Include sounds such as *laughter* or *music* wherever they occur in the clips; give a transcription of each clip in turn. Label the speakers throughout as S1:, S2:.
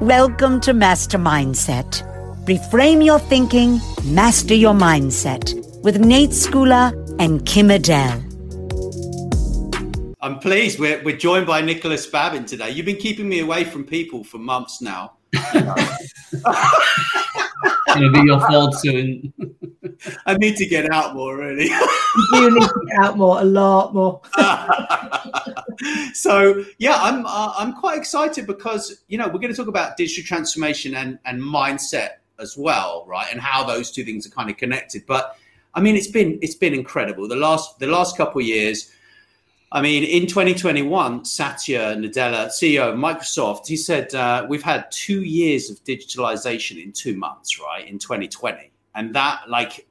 S1: Welcome to Master Mindset. Reframe your thinking, master your mindset with Nate Schooler and Kim Adele.
S2: I'm pleased. We're, we're joined by Nicholas Babin today. You've been keeping me away from people for months now.
S3: It'll be your fault soon.
S2: I need to get out more, really.
S4: you need to get out more, a lot more. *laughs*
S2: so yeah, I'm uh, I'm quite excited because you know we're going to talk about digital transformation and and mindset as well, right? And how those two things are kind of connected. But I mean, it's been it's been incredible the last the last couple of years. I mean, in 2021, Satya Nadella, CEO of Microsoft, he said uh, we've had two years of digitalization in two months, right? In 2020, and that like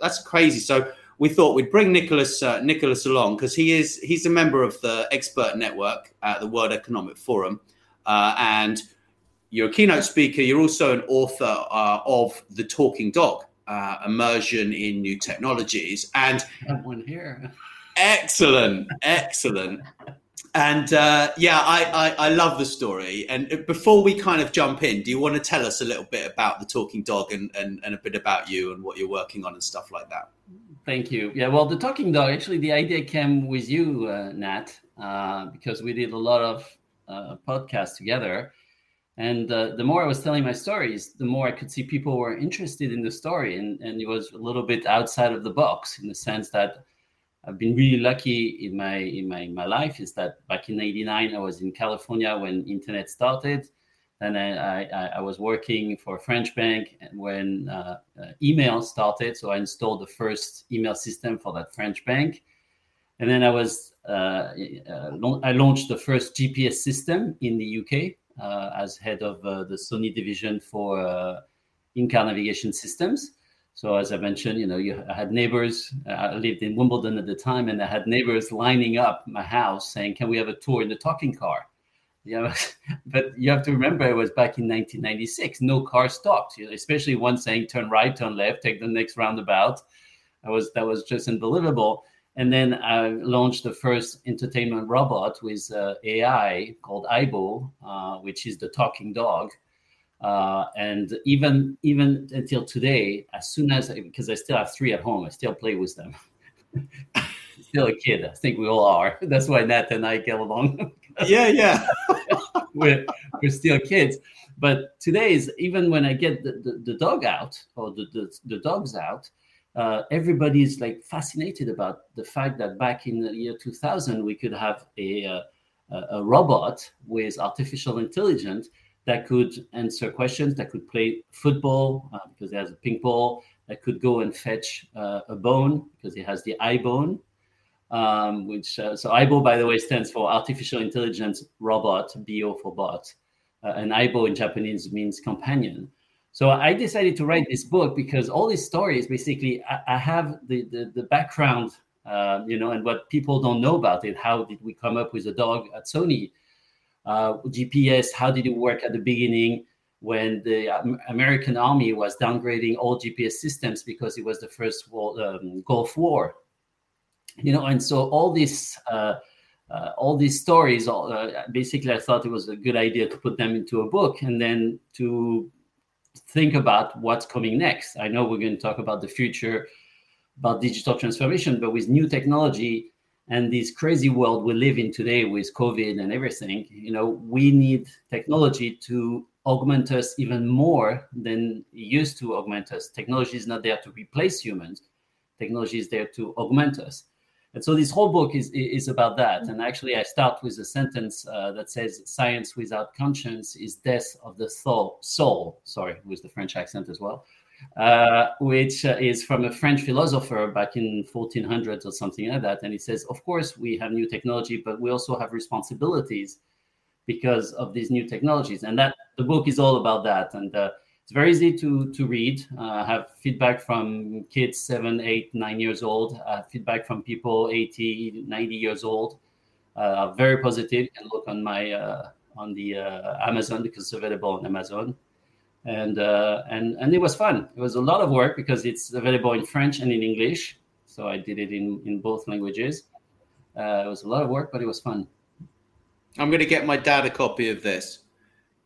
S2: that's crazy. So we thought we'd bring Nicholas uh, Nicholas along because he is he's a member of the expert network at the World Economic Forum, uh, and you're a keynote speaker. You're also an author uh, of the Talking Dog: uh, Immersion in New Technologies, and
S3: one here.
S2: Excellent, excellent. And uh, yeah, I, I, I, love the story. And before we kind of jump in, do you want to tell us a little bit about the Talking Dog and, and, and a bit about you and what you're working on and stuff like that?
S3: Thank you. Yeah, well, the Talking Dog, actually, the idea came with you, uh, Nat, uh, because we did a lot of uh, podcasts together. And uh, the more I was telling my stories, the more I could see people were interested in the story. And, and it was a little bit outside of the box in the sense that I've been really lucky in my in my, in my life is that back in '89 I was in California when internet started. Then I, I, I was working for a French bank and when uh, uh, email started. So I installed the first email system for that French bank. And then I was uh, uh I launched the first GPS system in the UK uh, as head of uh, the Sony division for in-car navigation systems. So as I mentioned, you know, you I had neighbors. I lived in Wimbledon at the time, and I had neighbors lining up my house saying, "Can we have a tour in the talking car?" You know, *laughs* but you have to remember it was back in 1996. No car stopped. You know, especially one saying, "Turn right, turn left, take the next roundabout." That was that was just unbelievable. And then I launched the first entertainment robot with uh, AI called Aibo, uh, which is the talking dog uh, and even even until today, as soon as because I still have three at home, I still play with them. *laughs* still a kid. I think we all are. *laughs* That's why Nat and I get along. *laughs*
S2: yeah, yeah.
S3: we're we're still kids. But today is even when I get the, the, the dog out or the, the, the dogs out, uh, everybody is like fascinated about the fact that back in the year 2000 we could have a, uh, a, a robot with artificial intelligence that could answer questions, that could play football uh, because it has a ping ball, that could go and fetch uh, a bone because it has the aibone. Um, which uh, so AIBO, by the way, stands for Artificial Intelligence Robot, BO for bot, uh, and AIBO in Japanese means companion. So I decided to write this book because all these stories, basically, I, I have the the, the background, uh, you know, and what people don't know about it. How did we come up with a dog at Sony? Uh, GPS, how did it work at the beginning when the American army was downgrading all GPS systems because it was the first world, um, Gulf War. You know, and so all these uh, uh, all these stories, all, uh, basically, I thought it was a good idea to put them into a book and then to think about what's coming next. I know we're going to talk about the future, about digital transformation, but with new technology, and this crazy world we live in today with covid and everything you know we need technology to augment us even more than it used to augment us. Technology is not there to replace humans. Technology is there to augment us. And so this whole book is is about that. And actually i start with a sentence uh, that says science without conscience is death of the soul soul. Sorry with the french accent as well uh, which is from a French philosopher back in 1400s or something like that. And he says, of course, we have new technology, but we also have responsibilities because of these new technologies. And that the book is all about that. And uh, it's very easy to to read. Uh, have feedback from kids seven, eight, nine years old. Uh, feedback from people 80, 90 years old. Uh, very positive. Can look on my uh, on the uh, Amazon because it's available on Amazon. And uh, and and it was fun. It was a lot of work because it's available in French and in English. So I did it in in both languages. it was a lot of work, but it was fun.
S2: I'm going to get my dad a copy of this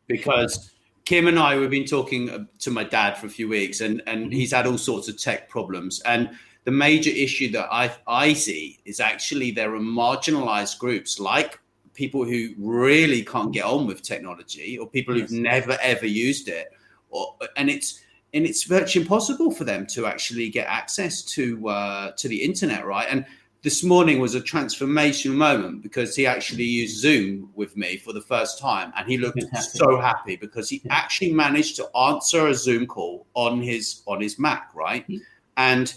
S2: because Kim and I, we've been talking uh, to my dad for a few weeks, and and mm-hmm. he's had all sorts of tech problems. And the major issue that I I see is actually there are marginalized groups like people who really can't get on with technology, or people yes. who've never ever used it, or and it's and it's virtually impossible for them to actually get access to uh, to the internet, right? And this morning was a transformational moment because he actually used Zoom with me for the first time, and he looked so happy because he actually managed to answer a Zoom call on his on his Mac, right? Mm-hmm. And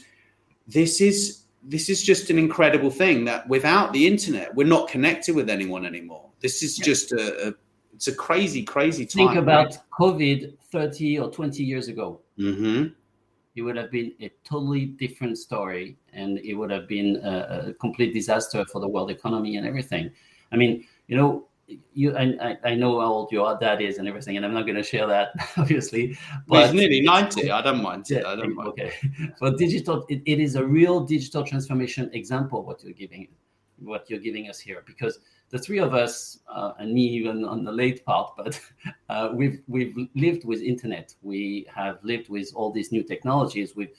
S2: this is this is just an incredible thing that without the internet, we're not connected with anyone anymore. This is yeah. just a, a, it's a crazy, crazy time.
S3: Think about right? COVID thirty or twenty years ago.
S2: Mm-hmm.
S3: it would have been a totally different story and it would have been a, a, complete disaster for the world economy and everything. I mean you know you I, I know how old your dad is and everything and i'm not going to share that *laughs* obviously
S2: but he's nearly 90 i don't mind. Yeah, i don't mind.
S3: okay. But digital it, it is a real digital transformation example what you're giving what you're giving us here because the three of us, uh, and me even on the late part, but *laughs* uh, we've we've lived with internet. We have lived with all these new technologies. With,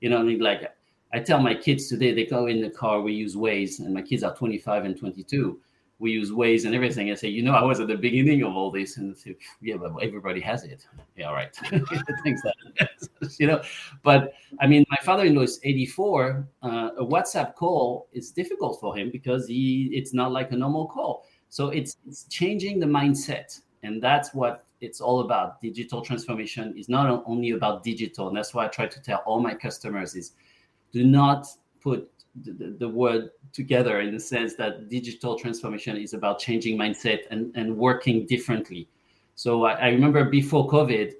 S3: you know, I mean, like I tell my kids today, they go in the car, we use Waze, and my kids are 25 and 22 we use Waze and everything. I say, you know, I was at the beginning of all this, and say, yeah, but everybody has it. Yeah, all right. *laughs* That, *laughs* you know. But I mean, my father-in-law is 84. Uh, a WhatsApp call is difficult for him because he it's not like a normal call. So it's it's changing the mindset, and that's what it's all about. Digital transformation is not only about digital, and that's why I try to tell all my customers is do not put the, the, word together in the sense that digital transformation is about changing mindset and, and working differently. So I, I remember before COVID,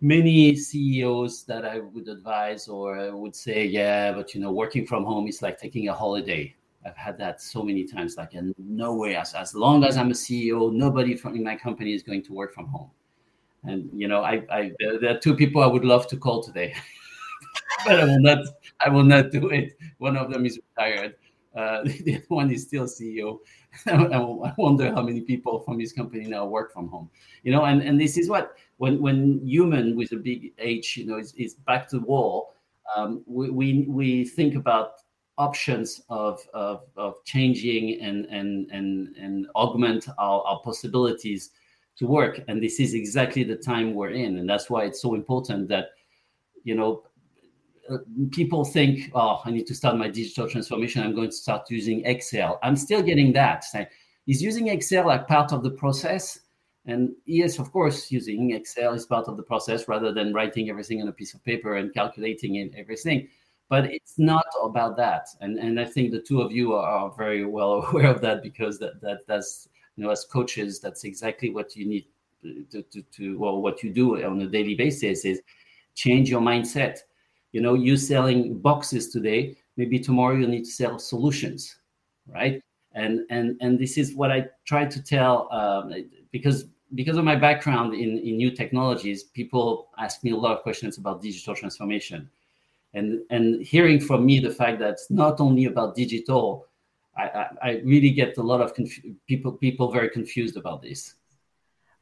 S3: many CEOs that I would advise or would say, yeah, but you know, working from home is like taking a holiday. I've had that so many times. Like, and no way, as, as long as I'm a CEO, nobody from in my company is going to work from home. And you know, I, I there are two people I would love to call today. *laughs* but I will not. I will not do it. One of them is retired. Uh, *laughs* the other one is still CEO. *laughs* I wonder how many people from his company now work from home. You know, and, and this is what when when human with a big H, you know, is, is back to wall. Um, we, we we think about options of, of, of changing and and and and augment our, our possibilities to work. And this is exactly the time we're in, and that's why it's so important that you know people think, oh, I need to start my digital transformation. I'm going to start using Excel. I'm still getting that. Is using Excel like part of the process? And yes, of course, using Excel is part of the process rather than writing everything on a piece of paper and calculating everything. But it's not about that. And and I think the two of you are, very well *laughs* aware of that because that that that's you know as coaches, that's exactly what you need to to, to well what you do on a daily basis is change your mindset you know you selling boxes today maybe tomorrow you need to sell solutions right? And and and this is what i try to tell um, because because of my background in, in new technologies people ask me a lot of questions about digital transformation. And and hearing from me the fact that it's not only about digital i i, really get a lot of people people very confused about this.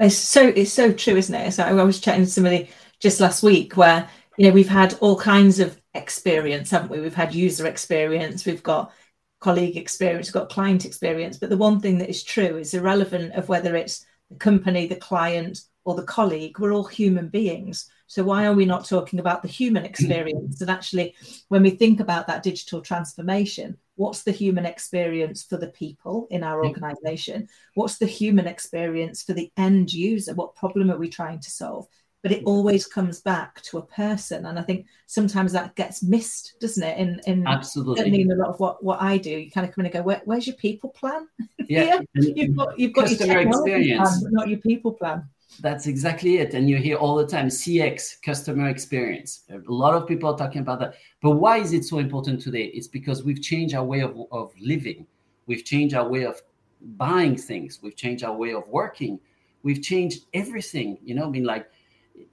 S4: It's so it's so true isn't it? So i was chatting to somebody just last week where you know we've had all kinds of experience haven't we? We've had user experience we've got colleague experience we've got client experience but the one thing that is true is irrelevant of whether it's the company the client or the colleague we're all human beings. So why are we not talking about the human hmm. experience? And actually when we think about that digital transformation what's the human experience for the people in our hmm. organization? What's the human experience for the end user? What problem are we trying to solve but it always comes back to a person. And I think sometimes that gets missed, doesn't it? In in
S3: absolutely
S4: in a lot of what, what I do, you kind of come in and go, Where, "Where's your people plan?" *laughs*
S3: Yeah,
S4: you've got you've got customer your experience, plan, not your people plan.
S3: That's exactly it. And you hear all the time CX, customer experience. A lot of people are talking about that. But why is it so important today? It's because we've changed our way of, of living. We've changed our way of buying things. We've changed our way of working. We've changed everything. You know, I mean, like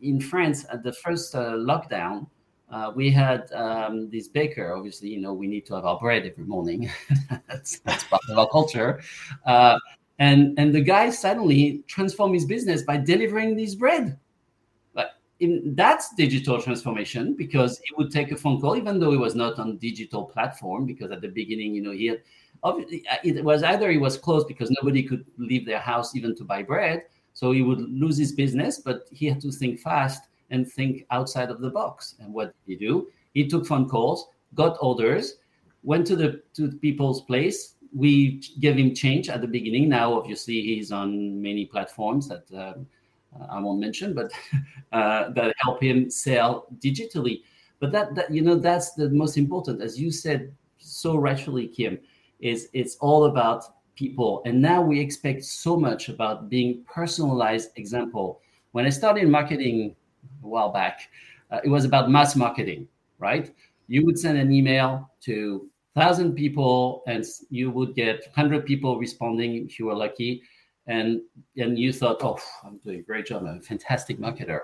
S3: in France at the first uh, lockdown, uh, we had um, this baker. Obviously, you know, we need to have our bread every morning. *laughs* that's, that's part of our culture. Uh, and and the guy suddenly transformed his business by delivering this bread. Like in, that's digital transformation because he would take a phone call, even though he was not on digital platform. Because at the beginning, you know, he had obviously it was either he was closed because nobody could leave their house even to buy bread so he would lose his business, but he had to think fast and think outside of the box. And what did he do? He took phone calls, got orders, went to the to people's place. We gave him change at the beginning. Now, obviously, he's on many platforms that uh, I won't mention, but *laughs* uh, that help him sell digitally. But that, that you know, that's the most important, as you said so rightfully, Kim. Is it's all about people. And now we expect so much about being personalized example. When I started marketing a while back, uh, it was about mass marketing, right? You would send an email to 1,000 people and you would get 100 people responding if you were lucky. And, and you thought, oh, I'm doing a great job. I'm a fantastic marketer.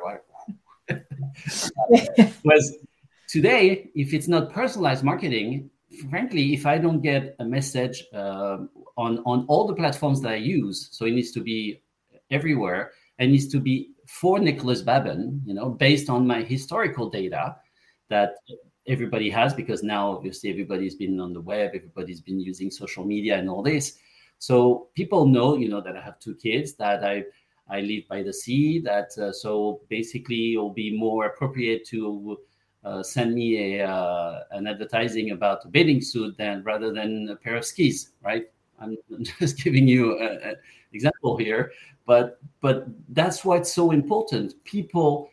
S3: was *laughs* today, if it's not personalized marketing, frankly, if I don't get a message uh, on on all the platforms that I use, so it needs to be everywhere, and needs to be for Nicholas Babin, you know, based on my historical data that everybody has, because now obviously everybody's been on the web, everybody's been using social media and all this. So people know, you know, that I have two kids, that I I live by the sea, that uh, so basically it'll be more appropriate to uh, send me a uh, an advertising about a bathing suit than rather than a pair of skis, right? *laughs* I'm just giving you an example here, but but that's why it's so important. People,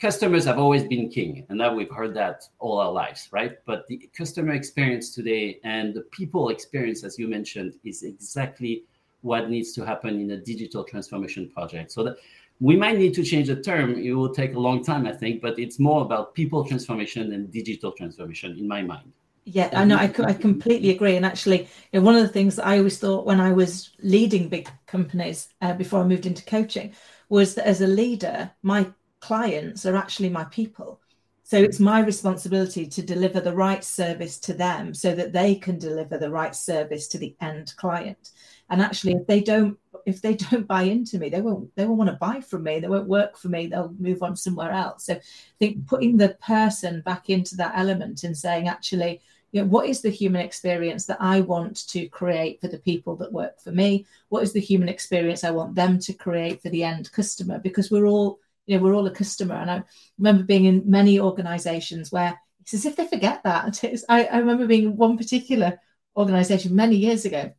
S3: customers have always been king, and that we've heard that all our lives, right? But the customer experience today and the people experience, as you mentioned, is exactly what needs to happen in a digital transformation project. So that we might need to change the term. It will take a long time, I think, but it's more about people transformation and digital transformation in my mind.
S4: Yeah, I know. I, I completely agree. And actually, you know, one of the things that I always thought when I was leading big companies uh, before I moved into coaching was that as a leader, my clients are actually my people. So it's my responsibility to deliver the right service to them so that they can deliver the right service to the end client. And actually, if they don't if they *laughs* don't buy into me, they won't they won't want to buy from me. They won't work for me. They'll move on somewhere else. So I think putting the person back into that element and saying, actually, you know, what is the human experience that I want to create for the people that work for me? What is the human experience I want them to create for the end customer? Because we're all, you know, we're all a customer. And I remember being in many organizations where it's as if they forget that. *laughs* I, I remember being in one particular organization many years ago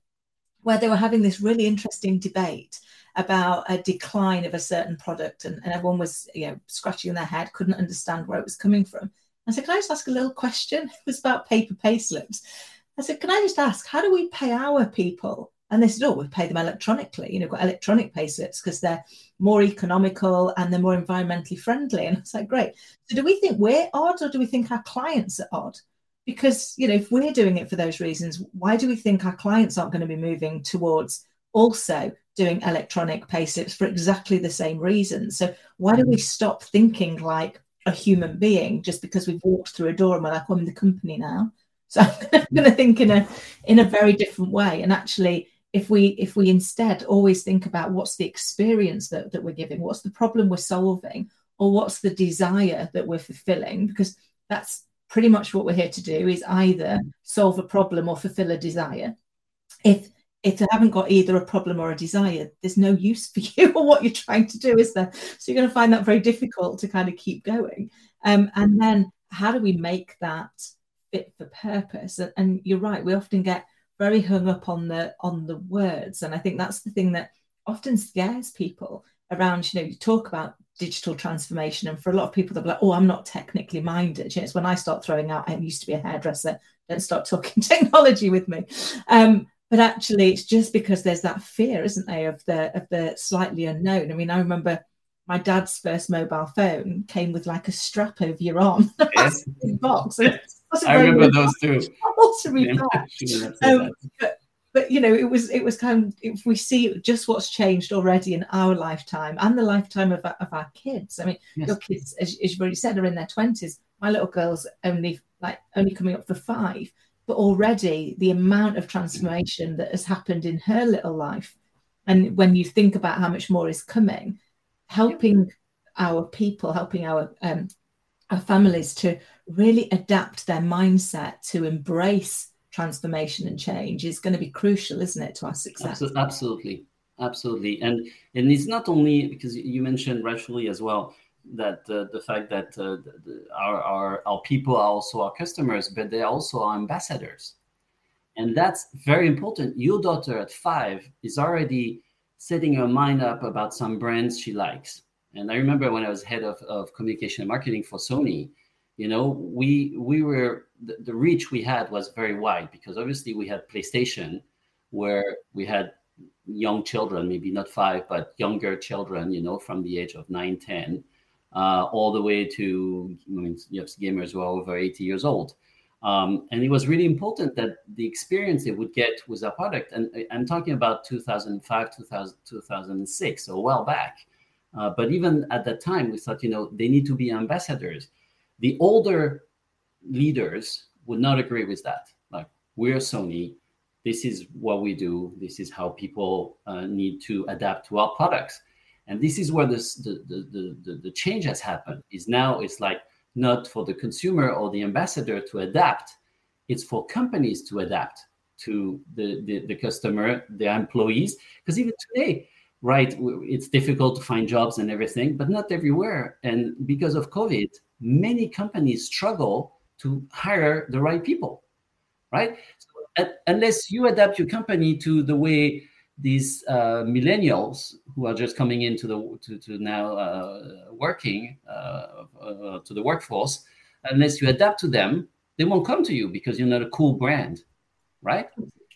S4: where they were having this really interesting debate about a decline of a certain product and, and everyone was you know scratching their head couldn't understand where it was coming from I said, Can I just ask a little question? *laughs* It was about paper pay slips. I said, Can I just ask, how do we pay our people? And they said, Oh, we pay them electronically. You know, got electronic pay slips because they're more economical and they're more environmentally friendly. And I was like, Great. So do we think we're odd or do we think our clients are odd? Because, you know, if we're doing it for those reasons, why do we think our clients aren't going to be moving towards also doing electronic pay slips for exactly the same reasons? So why do we mm. stop thinking like, a human being just because we've walked through a door and we're like, I'm in the company now. So I'm *laughs* going to mm. think in a in a very different way. And actually, if we if we instead always think about what's the experience that, that we're giving, what's the problem we're solving, or what's the desire that we're fulfilling, because that's pretty much what we're here to do is either mm. solve a problem or fulfill a desire. If if they haven't got either a problem or a desire, there's no use for *laughs* you or what you're trying to do, is there? So you're going to find that very difficult to kind of keep going. Um, and then how do we make that fit for purpose? And, and you're right, we often get very hung up on the on the words, and I think that's the thing that often scares people around. You know, you talk about digital transformation. And for a lot of people, they're like, oh, I'm not technically minded. You know, it's when I start throwing out, I used to be a hairdresser, don't start talking *laughs* technology with me. Um, but actually, it's just because there's that fear, isn't there, of the of the slightly unknown. I mean, I remember my dad's first mobile phone came with like a strap over your arm, *laughs* yes. box.
S3: I remember those too. *laughs* *laughs*
S4: um, but, but you know, it was it was kind of if we see just what's changed already in our lifetime and the lifetime of, of our kids. I mean, yes. your kids, as, as you've already said, are in their twenties. My little girl's only like only coming up for five, but already the amount of transformation that has happened in her little life, and when you think about how much more is coming, helping our people, helping our um, our families to really adapt their mindset to embrace transformation and change is going to be crucial, isn't it, to our success?
S3: Absolutely, absolutely, and and it's not only because you mentioned rightfully as well that uh, the fact that uh, the, our, our our people are also our customers, but they're also our ambassadors, and that's very important. Your daughter at five is already setting her mind up about some brands she likes. And I remember when I was head of, of communication and marketing for Sony, you know, we we were the, the reach we had was very wide because obviously we had PlayStation where we had young children, maybe not five, but younger children, you know, from the age of nine, 10, uh, all the way to, I mean, have gamers who are over 80 years old. Um, and it was really important that the experience they would get with our product, and I'm talking about 2005, 2000, 2006, so while back. Uh, but even at that time, we thought, you know, they need to be ambassadors. The older leaders would not agree with that. Like, we're Sony. This is what we do. This is how people uh, need to adapt to our products. And this is where this, the, the, the, the change has happened. Is now it's like not for the consumer or the ambassador to adapt. It's for companies to adapt to the, the, the customer, their employees. Because even today, right, it's difficult to find jobs and everything, but not everywhere. And because of COVID, many companies struggle to hire the right people, right? So, unless you adapt your company to the way these uh, millennials who are just coming into the to, to now uh, working uh, uh, to the workforce unless you adapt to them they won't come to you because you're not a cool brand right?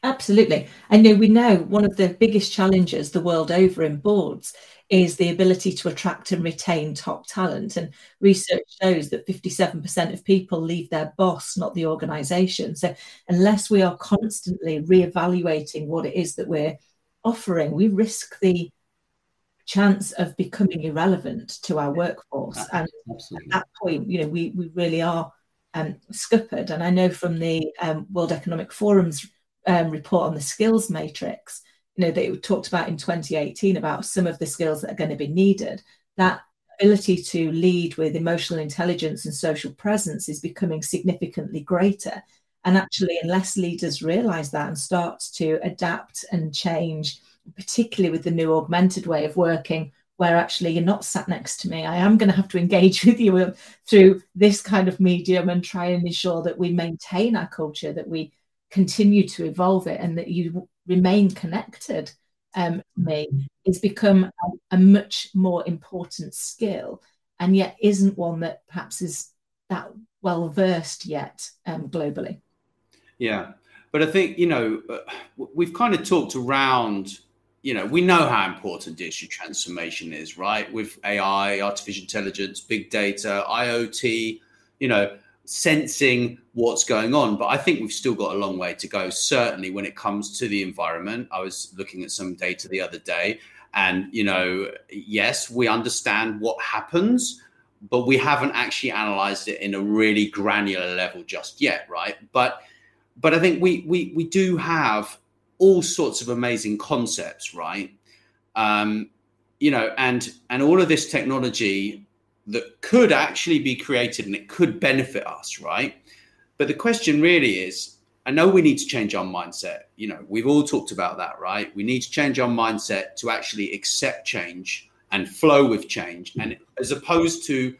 S4: Absolutely. I know we know one of the biggest challenges the world over in boards is the ability to attract and retain top talent. And research shows that 57% of people leave their boss not the organization. So unless we are constantly reevaluating what it is that we're offering, we risk the chance of becoming irrelevant to our workforce. And Absolutely. at that point, you know, we, we really are um, scuppered. And I know from the um, World Economic Forum's um, report on the skills matrix, you know, they talked about in 2018 about some of the skills that are going to be needed. That ability to lead with emotional intelligence and social presence is becoming significantly greater. And actually, unless leaders realize that and start to adapt and change, particularly with the new augmented way of working, where actually you're not sat next to me, I am going to have to engage *laughs* with you through this kind of medium and try and ensure that we maintain our culture, that we continue to evolve it, and that you remain connected. Um, me is become a, a much more important skill, and yet isn't one that perhaps is that well versed yet um, globally.
S2: Yeah. But I think, you know, uh, we've kind of talked around, you know, we know how important digital transformation is, right? With AI, artificial intelligence, big data, IoT, you know, sensing what's going on. But I think we've still got a long way to go, certainly when it comes to the environment. I was looking at some data the other day, and, you know, yes, we understand what happens but we haven't actually analyzed it in a really granular level just yet, right? But but I think we we we do have all sorts of amazing concepts, right? Um, you know, and and all of this technology that could actually be created and it could benefit us, right? But the question really is, I know we need to change our mindset. You know, we've all talked about that, right? We need to change our mindset to actually accept change and flow with change, and as opposed to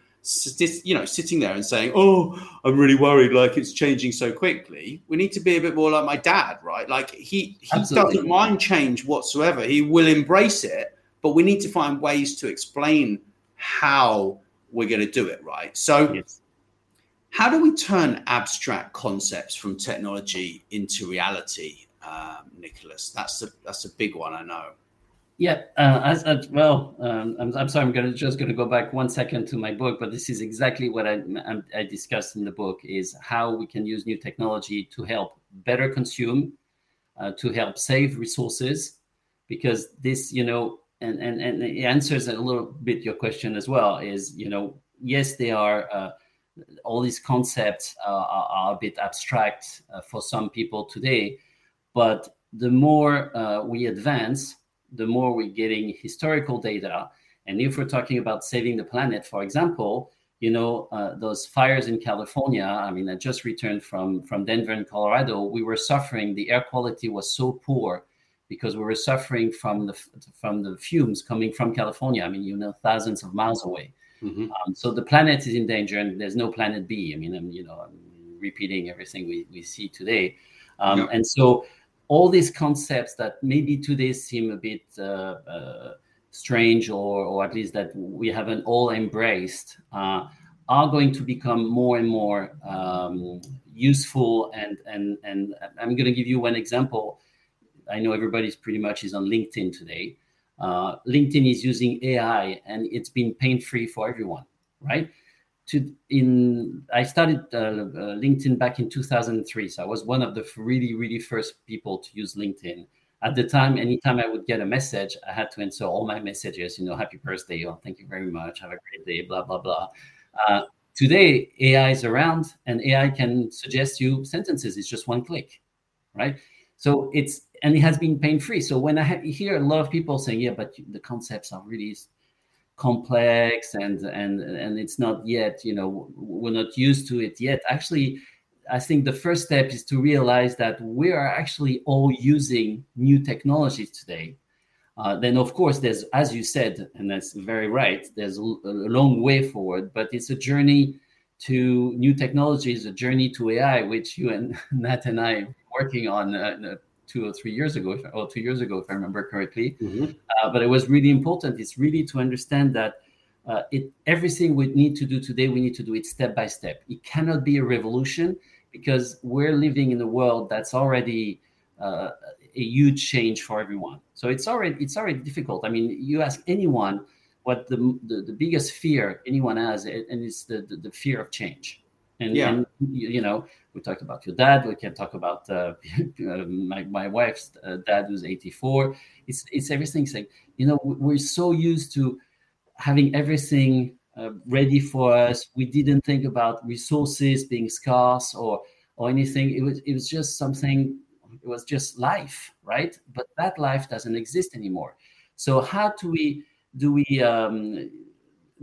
S2: you know, sitting there and saying, "Oh, I'm really worried, like it's changing so quickly." We need to be a bit more like my dad, right? Like he he Absolutely. doesn't mind change whatsoever. He will embrace it, but we need to find ways to explain how we're going to do it, right? So, yes. how do we turn abstract concepts from technology into reality, um, Nicholas? That's a that's a big one, I know.
S3: Yeah, uh, as, as, well, um, I'm, I'm, sorry. I'm gonna just gonna go back one second to my book, but this is exactly what I, I discussed in the book: is how we can use new technology to help better consume, uh, to help save resources, because this, you know, and and and it answers a little bit your question as well. Is you know, yes, they are. Uh, all these concepts are, are, a bit abstract uh, for some people today, but the more uh, we advance the more we're getting historical data. And if we're talking about saving the planet, for example, you know, uh, those fires in California, I mean, I just returned from, from Denver in Colorado. We were suffering, the air quality was so poor because we were suffering from the, from the fumes coming from California. I mean, you know, thousands of miles away. Mm-hmm. Um, so the planet is in danger and there's no planet B. I mean, I'm, you know, I'm repeating everything we, we see today. Um, yeah. And so all these concepts that maybe today seem a bit uh, uh, strange or, or at least that we haven't all embraced uh, are going to become more and more um, useful and and and i'm going to give you one example. I know everybody's pretty much is on linkedin today. Uh, linkedin is using ai and it's been pain free for everyone right to in I started uh, uh, LinkedIn back in 2003. So I was one of the really really first people to use LinkedIn. At the time, anytime I would get a message, I had to answer all my messages. You know, happy birthday, or thank you very much, have a great day, blah blah blah. Uh, today, AI is around, and AI can suggest you sentences. It's just one click, right? So it's and it has been pain free. So when I hear a lot of people saying, "Yeah, but the concepts are really complex and and and it's not yet you know we're not used to it yet. Actually i think the first step is to realize that we are actually all using new technologies today. Uh, then of course there's as you said and that's very right there's a, long way forward but it's a journey to new technologies a journey to ai which you and *laughs* nat and i are working on uh, two or three years ago, or two years ago, if I remember correctly. Mm-hmm. Uh, but it was really important. It's really to understand that uh, it everything we need to do today, we need to do it step by step. It cannot be a revolution because we're living in a world that's already uh, a huge change for everyone. So it's already it's already difficult. I mean, you ask anyone what the the, the biggest fear anyone has, and it's the, the, the fear of change. And, yeah. and you know, we talked about your dad. We can talk about uh, *laughs* my, my wife's uh, dad, who's 84. It's it's everything. Saying, you know, we're so used to having everything uh, ready for us. We didn't think about resources being scarce or or anything. It was it was just something. It was just life, right? But that life doesn't exist anymore. So how do we do we um,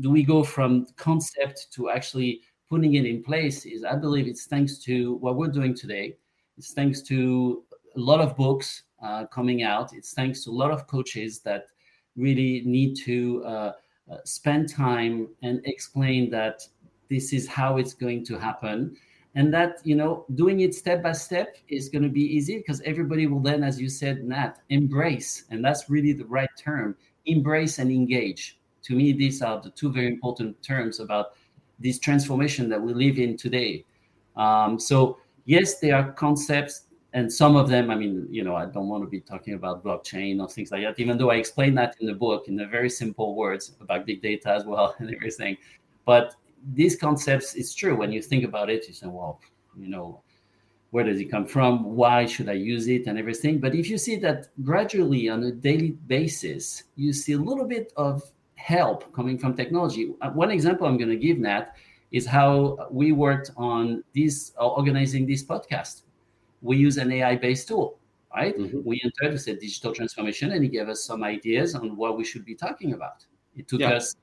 S3: do we go from concept to actually putting it in place is I believe it's thanks to what we're doing today. It's thanks to a lot of books uh, coming out. It's thanks to a lot of coaches that really need to uh, uh, spend time and explain that this is how it's going to happen and that you know doing it step by step is going to be easy because everybody will then as you said nat embrace and that's really the right term embrace and engage to me these are the two very important terms about this transformation that we live in today. Um, so yes, there are concepts, and some of them. I mean, you know, I don't want to be talking about blockchain or things like that, even though I explain that in the book in the very simple words about big data as well *laughs* and everything. But these concepts, it's true when you think about it, you say, well, you know, where does it come from? Why should I use it and everything? But if you see that gradually on a daily basis, you see a little bit of help coming from technology. Uh, one example I'm going to give, Nat, is how we worked on this, uh, organizing this podcast. We use an AI-based tool, right? Mm-hmm. We entered, we said digital transformation, and he gave us some ideas on what we should be talking about. It took yeah. us,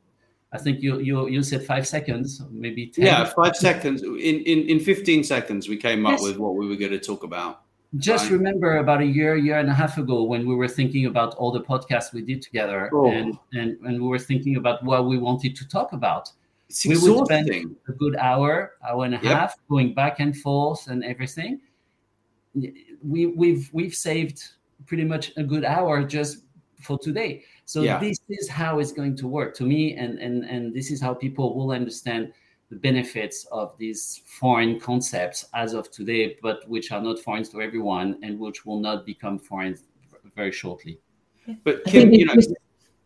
S3: I think you you you said five seconds, maybe 10.
S2: Yeah, five seconds. In, in in 15 seconds, we came up yes. with what we were going to talk about.
S3: Just right. remember about a year, year and a half ago when we were thinking about all the podcasts we did together oh. and, and, and we were thinking about what we wanted to talk about.
S2: It's we would spend
S3: a good hour, hour and a yep. half going back and forth and everything. We, we've we've saved pretty much a good hour just for today. So
S2: Yeah.
S3: this is how it's going to work to me, and and and this is how people will understand the benefits of these foreign concepts as of today, but which are not foreign to everyone, and which will not become foreign very shortly.
S2: But Kim, you know,
S4: it's-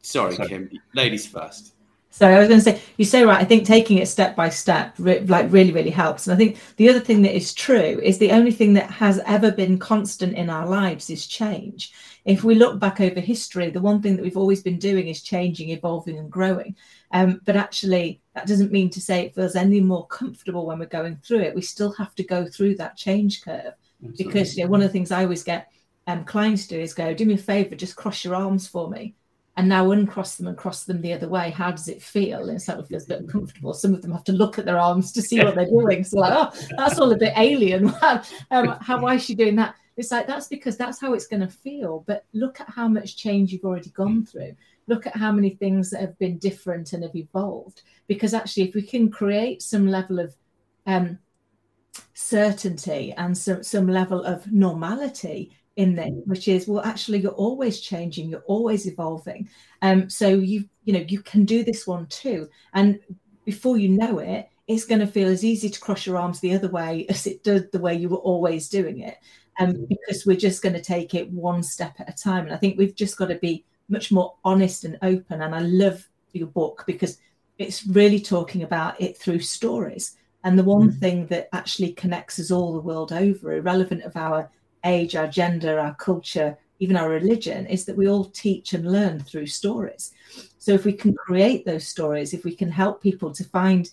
S2: sorry,
S3: Sorry.
S2: Kim, ladies first.
S4: Sorry, I was going to say, you say right. I think taking it step by step, re- like really, really helps. And I think the other thing that is true is the only thing that has ever been constant in our lives is change. If we look back over history, the one thing that we've always been doing is changing, evolving, and growing. Um, but actually, that doesn't mean to say it feels any more comfortable when we're going through it. We still have to go through that change curve because you know, one of the things I always get um, clients to do is go, "Do me a favor, just cross your arms for me." and now uncross them and cross them the other way. How does it feel? And it certainly feels a bit uncomfortable. Some of them have to look at their arms to see what they're doing. So like, oh, that's all a bit alien. *laughs* um, how why is she doing that? It's like that's because that's how it's going to feel. But look at how much change you've already gone through. Look at how many things that have been different and have evolved. Because actually, if we can create some level of um, certainty and some, some level of normality in there which is well actually you're always changing you're always evolving um so you you know you can do this one too and before you know it it's going to feel as easy to cross your arms the other way as it did the way you were always doing it um, because we're just going to take it one step at a time. And i think we've just got to be much more honest and open. And i love your book because it's really talking about it through stories. And the one thing that actually connects us all the world over irrelevant of our age, our gender, our culture, even our religion, is that we all teach and learn through stories. So if we can create those stories, if we can help people to find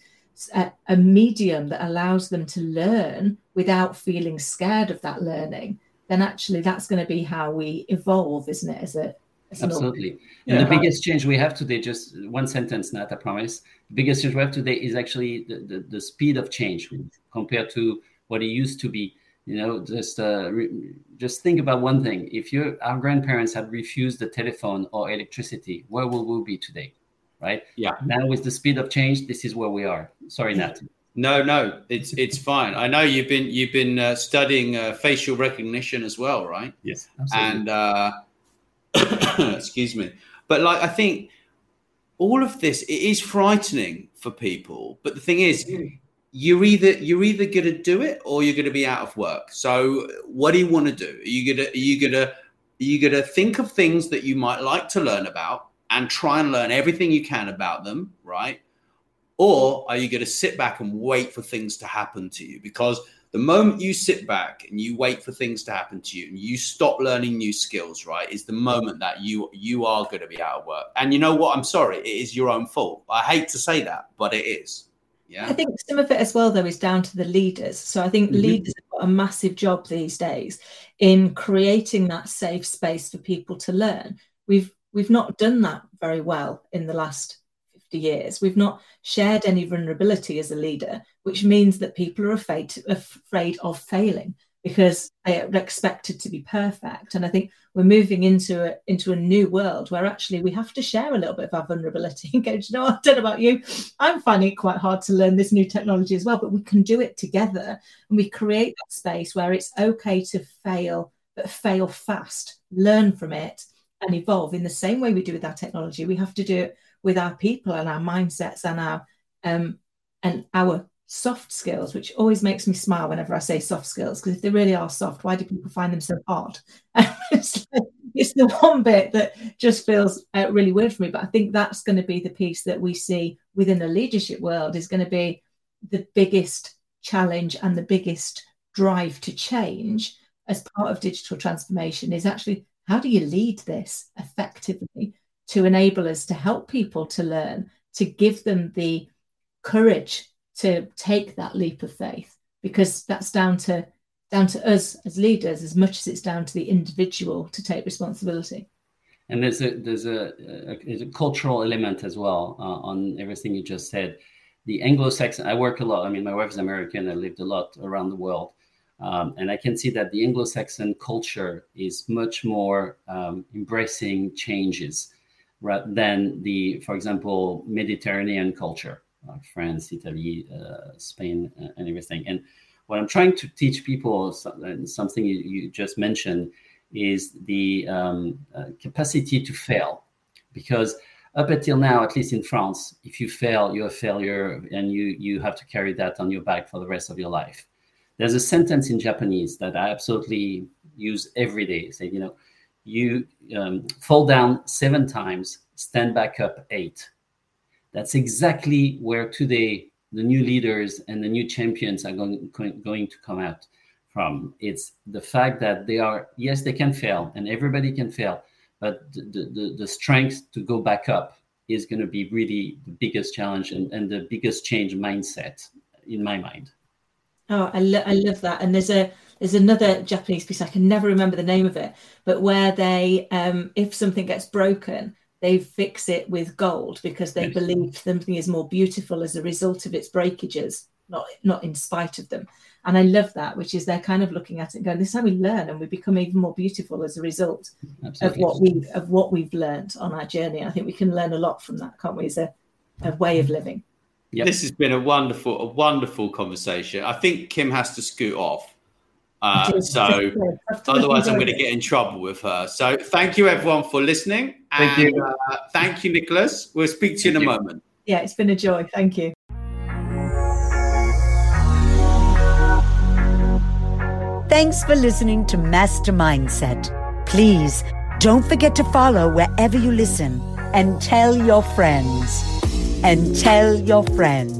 S4: a, a medium that allows them to learn without feeling scared of that learning, then actually that's going to be how we evolve, isn't it? As a as an
S3: Absolutely.
S2: Yeah.
S3: The biggest change we have today, just one sentence, Nat, I promise. The biggest change we have today is actually the, the, the speed of change compared to what it used to be. You know, just uh, re- just think about one thing. If you our grandparents had refused the telephone or electricity, where will we be today? Right?
S2: Yeah.
S3: Now with the speed of change, this is where we are. Sorry, Nat.
S2: No, no, it's it's fine. I know you've been you've been uh, studying uh, facial recognition as well, right?
S3: Yes.
S2: and uh, *coughs* excuse me but like i think all of this it is frightening for people but the thing is you're either you're either going to do it or you're going to be out of work so what do you want to do are you to are you to are you to think of things that you might like to learn about and try and learn everything you can about them right or are you going to sit back and wait for things to happen to you? Because the moment you sit back and you wait for things to happen to you and you stop learning new skills right is the moment that you you are going to be out of work. And you know what? I'm sorry. It is your own fault. I hate to say that but it is. Yeah.
S4: I think some of it as well, though, is down to the leaders. So I think
S3: Mhm.
S4: leaders have got a massive job these days in creating that safe space for people to learn. We've we've not done that very well in the last 50 years. We've not shared any vulnerability as a leader, which means that people are afraid afraid of failing because they are expected to be perfect. And I think we're moving into a into a new world where actually we have to share a little bit of our vulnerability *laughs* and go, "Do you know. I don't know about you. I'm finding it quite hard to learn this new technology as well, but we can do it together and we create that space where it's okay to fail, but fail fast, learn from it and evolve in the same way we do with our technology. We have to do it with our people and our mindsets and our um and our soft skills, which always makes me smile whenever I say soft skills, because if they really are soft, why do people find them so hard? *laughs* it's, like- it's the one bit that just feels uh, really weird for me. But I think that's going to be the piece that we see within the leadership world is going to be the biggest challenge and the biggest drive to change as part of digital transformation is actually how do you lead this effectively to enable us to help people to learn, to give them the courage to take that leap of faith because that's down to down to us as leaders as much as it's down to the individual to take responsibility.
S3: And there's a there's a, a, there's a cultural element as well uh, on everything you just said. The anglo-saxon i work a lot i mean my wife is american i lived a lot around the world um, and i can see that the anglo-saxon culture is much more um, embracing changes than the for example mediterranean culture uh, france italy uh, spain and everything and what i'm trying to teach people something you, you just mentioned is the um, uh, capacity to fail. Because up until now, at least in France, if you fail, you're a failure and you, you have to carry that on your back for the rest of your life. There's a sentence in Japanese that I absolutely use every day. Say, you know, you um, fall down seven times, stand back up eight. That's exactly where today the new leaders and the new champions are going, going to come out from. It's the fact that they are, yes, they can fail and everybody can fail, but the, the, the strength to go back up is going to be really the biggest challenge and, and the biggest change mindset in my mind.
S4: Oh, I, lo- I love that. And there's a there's another Japanese piece I can never remember the name of it, but where they um, if something gets broken, they fix it with gold because they yes. believe something is more beautiful as a result of its breakages, not not in spite of them. And I love that, which is they're kind of looking at it and going, "This is how we learn, and we become even more beautiful as a result Absolutely. of what we of what we've learned on our journey." I think we can learn a lot from that, can't we? As a, a way of living.
S2: Yep. This has been a wonderful, a wonderful conversation. I think Kim has to scoot off. Uh, so otherwise, I'm going to get in trouble with her. So thank you, everyone, for listening.
S3: Thank you.
S2: Uh, thank you, Nicholas. We'll speak to you in a moment.
S4: Yeah, it's been a joy. Thank you.
S1: Thanks for listening to Master Mindset. Please don't forget to follow wherever you listen and tell your friends. And tell your friends.